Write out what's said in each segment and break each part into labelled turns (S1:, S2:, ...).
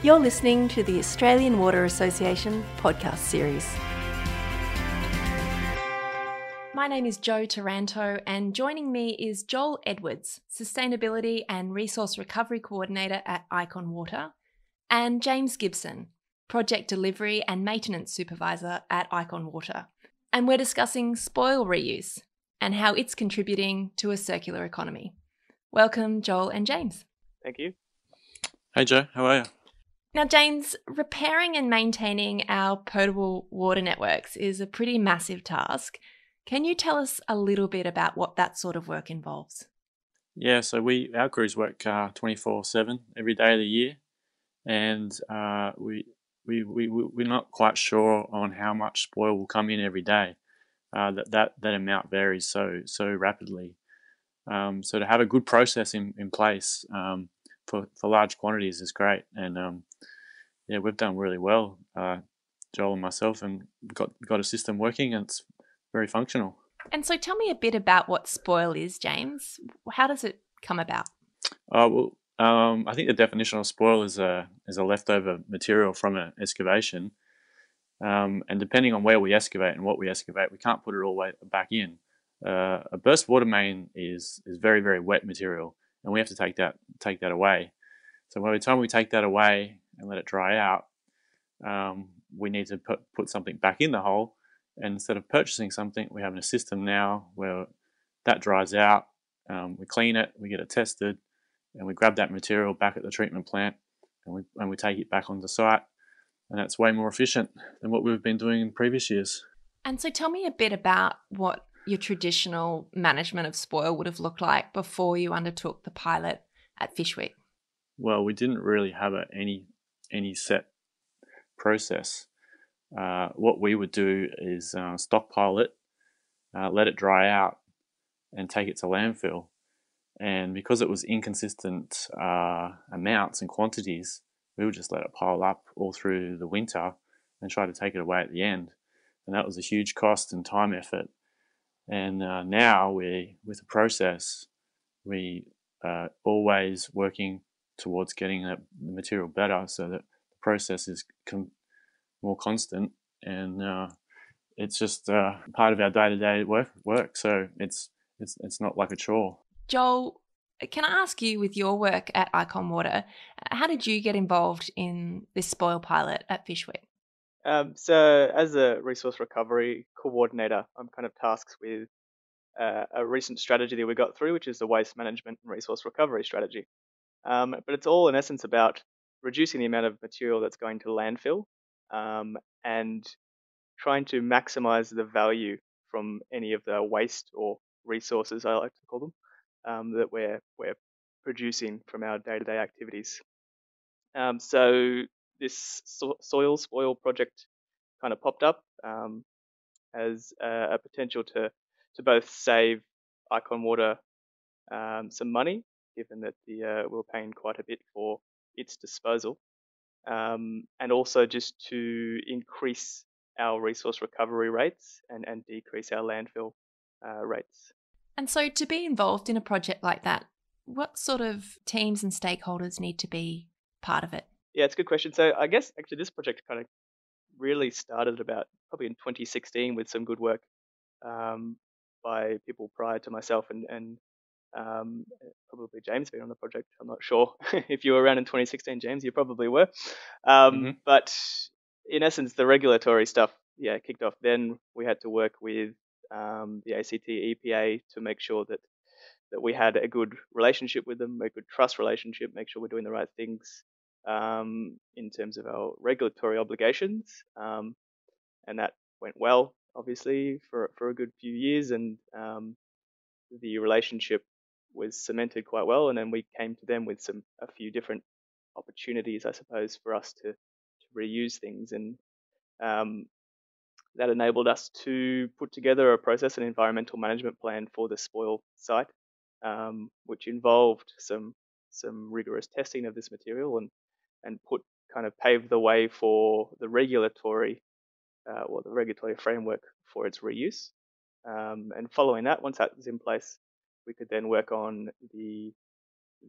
S1: You're listening to the Australian Water Association podcast series. My name is Jo Taranto, and joining me is Joel Edwards, Sustainability and Resource Recovery Coordinator at Icon Water, and James Gibson, Project Delivery and Maintenance Supervisor at Icon Water. And we're discussing spoil reuse and how it's contributing to a circular economy. Welcome, Joel and James.
S2: Thank you.
S3: Hey, Jo, how are you?
S1: Now, James, repairing and maintaining our potable water networks is a pretty massive task. Can you tell us a little bit about what that sort of work involves?
S3: Yeah, so we our crews work uh, twenty four seven every day of the year, and uh, we, we we we're not quite sure on how much spoil will come in every day. Uh, that that that amount varies so so rapidly. Um, so to have a good process in in place um, for for large quantities is great, and um, yeah, we've done really well, uh, Joel and myself, and got got a system working, and it's very functional.
S1: And so, tell me a bit about what spoil is, James. How does it come about?
S3: Uh, well, um, I think the definition of spoil is a is a leftover material from an excavation, um, and depending on where we excavate and what we excavate, we can't put it all way back in. Uh, a burst water main is is very very wet material, and we have to take that take that away. So by the time we take that away, and let it dry out, um, we need to put, put something back in the hole. And instead of purchasing something, we have a system now where that dries out, um, we clean it, we get it tested, and we grab that material back at the treatment plant and we, and we take it back on the site. And that's way more efficient than what we've been doing in previous years.
S1: And so tell me a bit about what your traditional management of spoil would have looked like before you undertook the pilot at Fyshwick.
S3: Well, we didn't really have a, any any set process. Uh, what we would do is uh, stockpile it, uh, let it dry out, and take it to landfill. And because it was inconsistent uh, amounts and quantities, we would just let it pile up all through the winter and try to take it away at the end. And that was a huge cost and time effort. And uh, now we, with the process, we are uh, always working towards getting the material better so that the process is com- more constant and uh, it's just uh, part of our day-to-day work work. So it's it's it's not like a chore.
S1: Joel can i ask you with your work at icon water how did you get involved in this spoil pilot at fyshwick
S2: um, so as a resource recovery coordinator i'm kind of tasked with uh, a recent strategy that we got through which is the waste management and resource recovery strategy um, but it's all in essence about reducing the amount of material that's going to landfill um, and trying to maximize the value from any of the waste or resources, I like to call them, um, that we're, we're producing from our day to day activities. Um, so this so- soil spoil project kind of popped up um, as a, a, potential to, to both save Icon Water um, some money given that the uh, we are paying quite a bit for its disposal, um, and also just to increase our resource recovery rates and, and decrease our landfill uh, rates.
S1: And so, to be involved in a project like that, what sort of teams and stakeholders need to be part of it?
S2: Yeah, it's a good question. So, I guess actually this project kind of really started about probably in 2016 with some good work um, by people prior to myself and, and um, probably James being on the project. I'm not sure if you were around in 2016, James. You probably were. Um, mm-hmm. But in essence, the regulatory stuff, yeah, kicked off. Then we had to work with um, the ACT EPA to make sure that that we had a good relationship with them, a good trust relationship, make sure we're doing the right things um, in terms of our regulatory obligations, um, and that went well, obviously, for for a good few years, and um, the relationship was cemented quite well, and then we came to them with some a few different opportunities, I suppose, for us to, to reuse things, and um, that enabled us to put together a process and environmental management plan for the spoil site, um, which involved some some rigorous testing of this material and and put kind of paved the way for the regulatory uh, or the regulatory framework for its reuse. Um, and following that, once that was in place, we could then work on the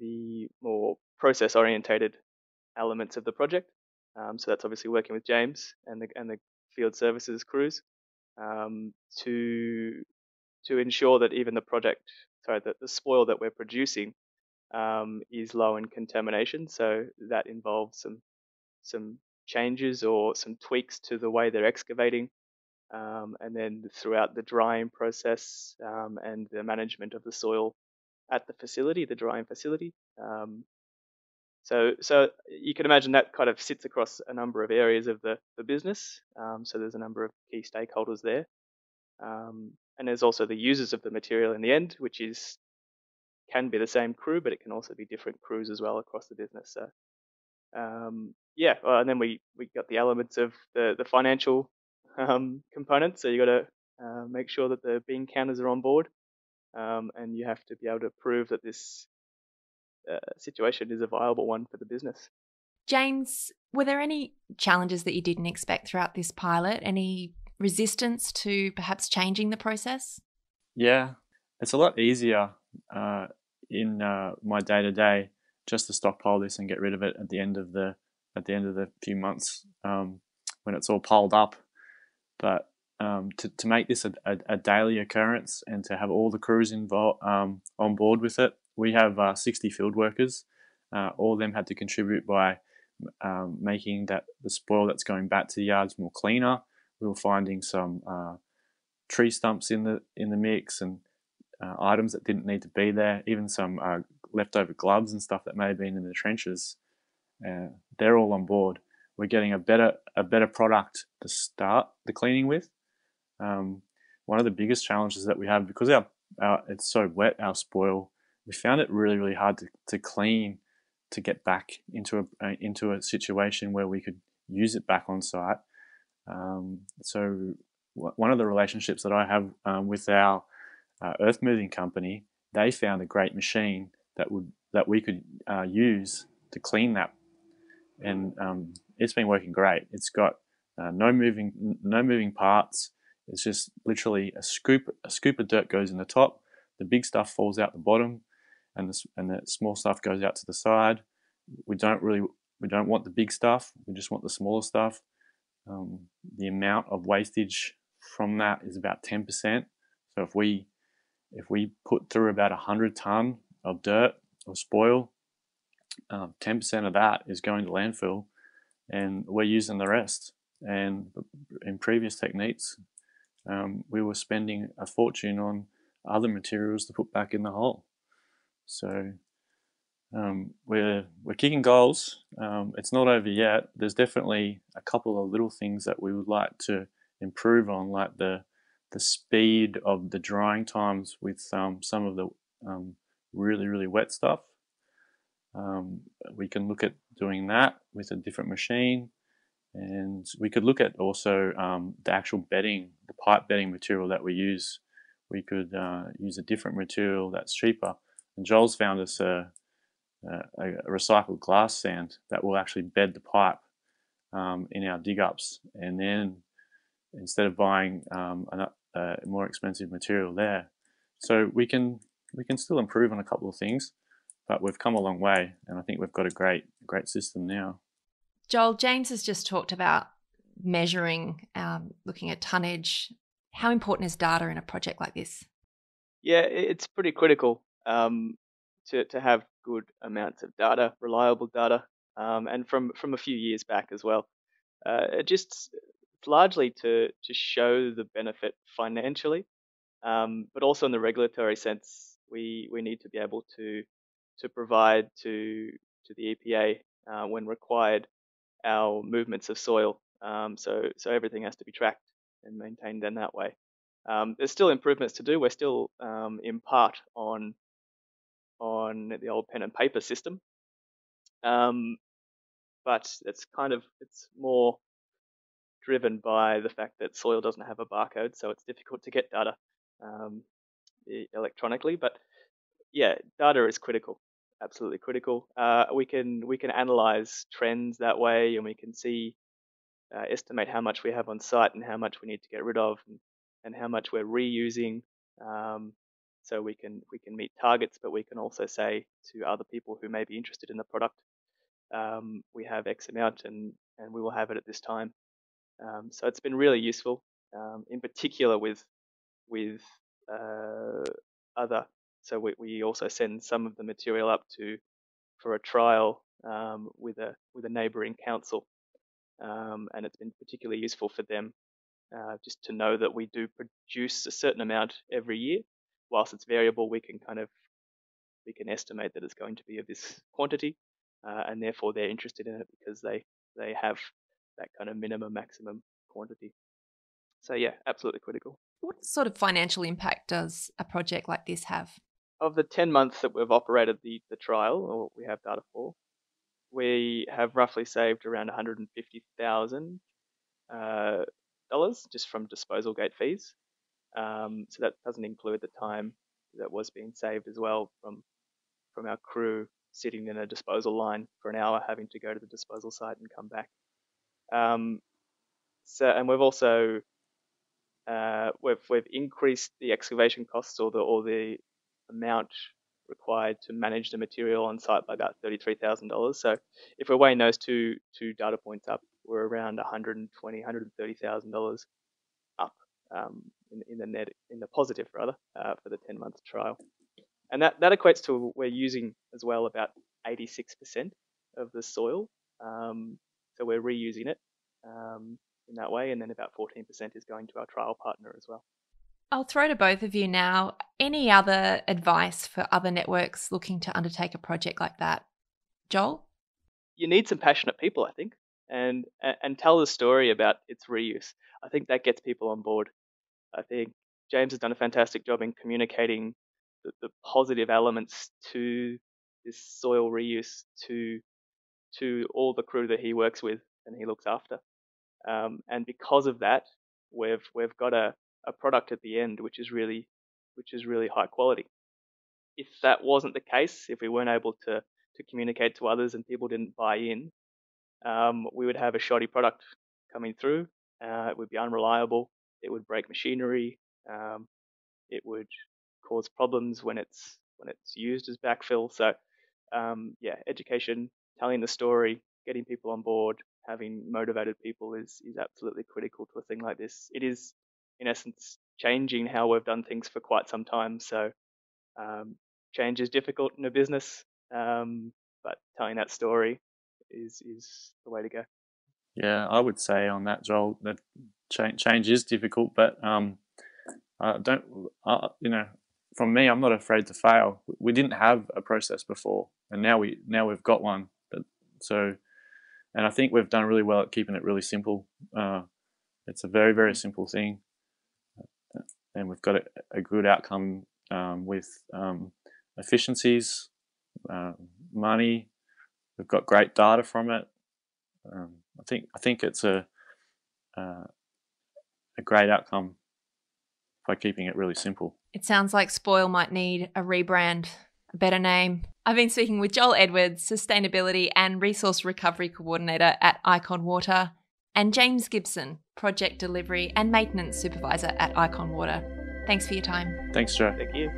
S2: the more process orientated elements of the project. Um, so that's obviously working with James and the and the field services crews um, to to ensure that even the project, sorry, that the spoil that we're producing um, is low in contamination. So that involves some some changes or some tweaks to the way they're excavating, um, and then throughout the drying process um, and the management of the soil at the facility, the drying facility. Um, so, so you can imagine that kind of sits across a number of areas of the, the business. Um, so there's a number of key stakeholders there. Um, and there's also the users of the material in the end, which is can be the same crew, but it can also be different crews as well across the business. So, um, yeah, and then we we got the elements of the the financial um, component. So you got to uh, make sure that the bean counters are on board, um, and you have to be able to prove that this uh, situation is a viable one for the business.
S1: James, were there any challenges that you didn't expect throughout this pilot? Any resistance to perhaps changing the process?
S3: Yeah, it's a lot easier uh, in uh, my day to day just to stockpile this and get rid of it at the end of the at the end of the few months um, when it's all piled up. But um, to, to make this a, a, a, daily occurrence and to have all the crews involved um, on board with it, we have uh, 60 field workers. Uh, all of them had to contribute by um, making that the spoil that's going back to the yards more cleaner. We were finding some uh, tree stumps in the in the mix and uh, items that didn't need to be there, even some uh, leftover gloves and stuff that may have been in the trenches. Uh, they're all on board. We're getting a better a better product to start the cleaning with. Um, one of the biggest challenges that we have because our, our it's so wet our spoil, we found it really really hard to, to clean to get back into a uh, into a situation where we could use it back on site. Um, so one of the relationships that I have um, with our uh, earth moving company, they found a great machine that would that we could uh, use to clean that, and um, it's been working great. It's got uh, no moving no moving parts. It's just literally a scoop a scoop of dirt goes in the top, the big stuff falls out the bottom, and the and the small stuff goes out to the side. We don't really we don't want the big stuff. We just want the smaller stuff. Um, the amount of wastage from that is about 10%. So if we if we put through about 100 ton of dirt or spoil, um, 10% of that is going to landfill and we're using the rest. And in previous techniques, um, we were spending a fortune on other materials to put back in the hole. So um, we're we're kicking goals. Um, it's not over yet. There's definitely a couple of little things that we would like to improve on, like the the speed of the drying times with um, some of the um, really, really wet stuff. Um, we can look at doing that with a different machine. And we could look at also um, the actual bedding, the pipe bedding material that we use. We could uh, use a different material that's cheaper. And Joel's found us a, a, a recycled glass sand that will actually bed the pipe um, in our dig ups. And then instead of buying um, a more expensive material there. So we can we can still improve on a couple of things, but we've come a long way, and I think we've got a great great system now.
S1: Joel James has just talked about measuring, um, looking at tonnage. How important is data in a project like this?
S2: Yeah, it's pretty critical um, to to have good amounts of data, reliable data, um, and from from a few years back as well. Uh, it just largely to to show the benefit financially, um, but also in the regulatory sense, we we need to be able to to provide to to the EPA uh, when required our movements of soil. Um, so so everything has to be tracked and maintained in that way. Um, there's still improvements to do. We're still um, in part on on the old pen and paper system, um, but it's kind of it's more driven by the fact that soil doesn't have a barcode, so it's difficult to get data um, electronically. But yeah, data is critical, absolutely critical. Uh, we can we can analyze trends that way, and we can see uh, estimate how much we have on site and how much we need to get rid of, and, and how much we're reusing. Um, so we can we can meet targets, but we can also say to other people who may be interested in the product, um, we have X amount and, and we will have it at this time. Um, so it's been really useful, um, in particular with with uh, other. So we, we also send some of the material up to for a trial um, with a with a neighbouring council, um, and it's been particularly useful for them uh, just to know that we do produce a certain amount every year. Whilst it's variable, we can kind of we can estimate that it's going to be of this quantity, uh, and therefore they're interested in it because they they have that kind of minimum maximum quantity. So yeah, absolutely critical.
S1: What sort of financial impact does a project like this have?
S2: Of the 10 months that we've operated the, the trial, or we have data for, we have roughly saved around $150,000 uh, just from disposal gate fees. Um, so that doesn't include the time that was being saved as well from from our crew sitting in a disposal line for an hour, having to go to the disposal site and come back. Um, so, and we've also uh, we've we've increased the excavation costs or the or the amount required to manage the material on site by about thirty-three thousand dollars. So, if we're weighing those two two data points up, we're around one hundred and twenty, one hundred and thirty thousand dollars up um, in, in the net in the positive rather uh, for the ten month trial, and that that equates to we're using as well about eighty-six percent of the soil. Um, so we're reusing it um, in that way, and then about 14% is going to our trial partner as well.
S1: I'll throw to both of you now. Any other advice for other networks looking to undertake a project like that? Joel?
S2: You need some passionate people, I think, and and tell the story about its reuse. I think that gets people on board. I think James has done a fantastic job in communicating the, the positive elements to this soil reuse to to all the crew that he works with and he looks after. Um, and because of that, we've we've got a, a product at the end which is really which is really high quality. If that wasn't the case, if we weren't able to to communicate to others and people didn't buy in, um, we would have a shoddy product coming through. Uh, it would be unreliable. It would break machinery. Um, it would cause problems when it's when it's used as backfill. So um, yeah, education, telling the story, getting people on board, having motivated people is is absolutely critical to a thing like this. It is, in essence, changing how we've done things for quite some time. So, um, change is difficult in a business, um, but telling that story is is the way to go.
S3: Yeah, I would say on that, Joel, that change change is difficult, but um, I don't, uh, you know, from me, I'm not afraid to fail. We didn't have a process before, and now we now we've got one. But so and I think we've done really well at keeping it really simple. Uh, it's a very very simple thing, and we've got a, a good outcome um, with um, efficiencies, uh, money. We've got great data from it. Um, I think I think it's a uh, a great outcome by keeping it really simple.
S1: It sounds like Spoil might need a rebrand, a better name, I've been speaking with Joel Edwards, Sustainability and Resource Recovery Coordinator at Icon Water, and James Gibson, Project Delivery and Maintenance Supervisor at Icon Water. Thanks for your time.
S3: Thanks, Jo.
S2: Thank you.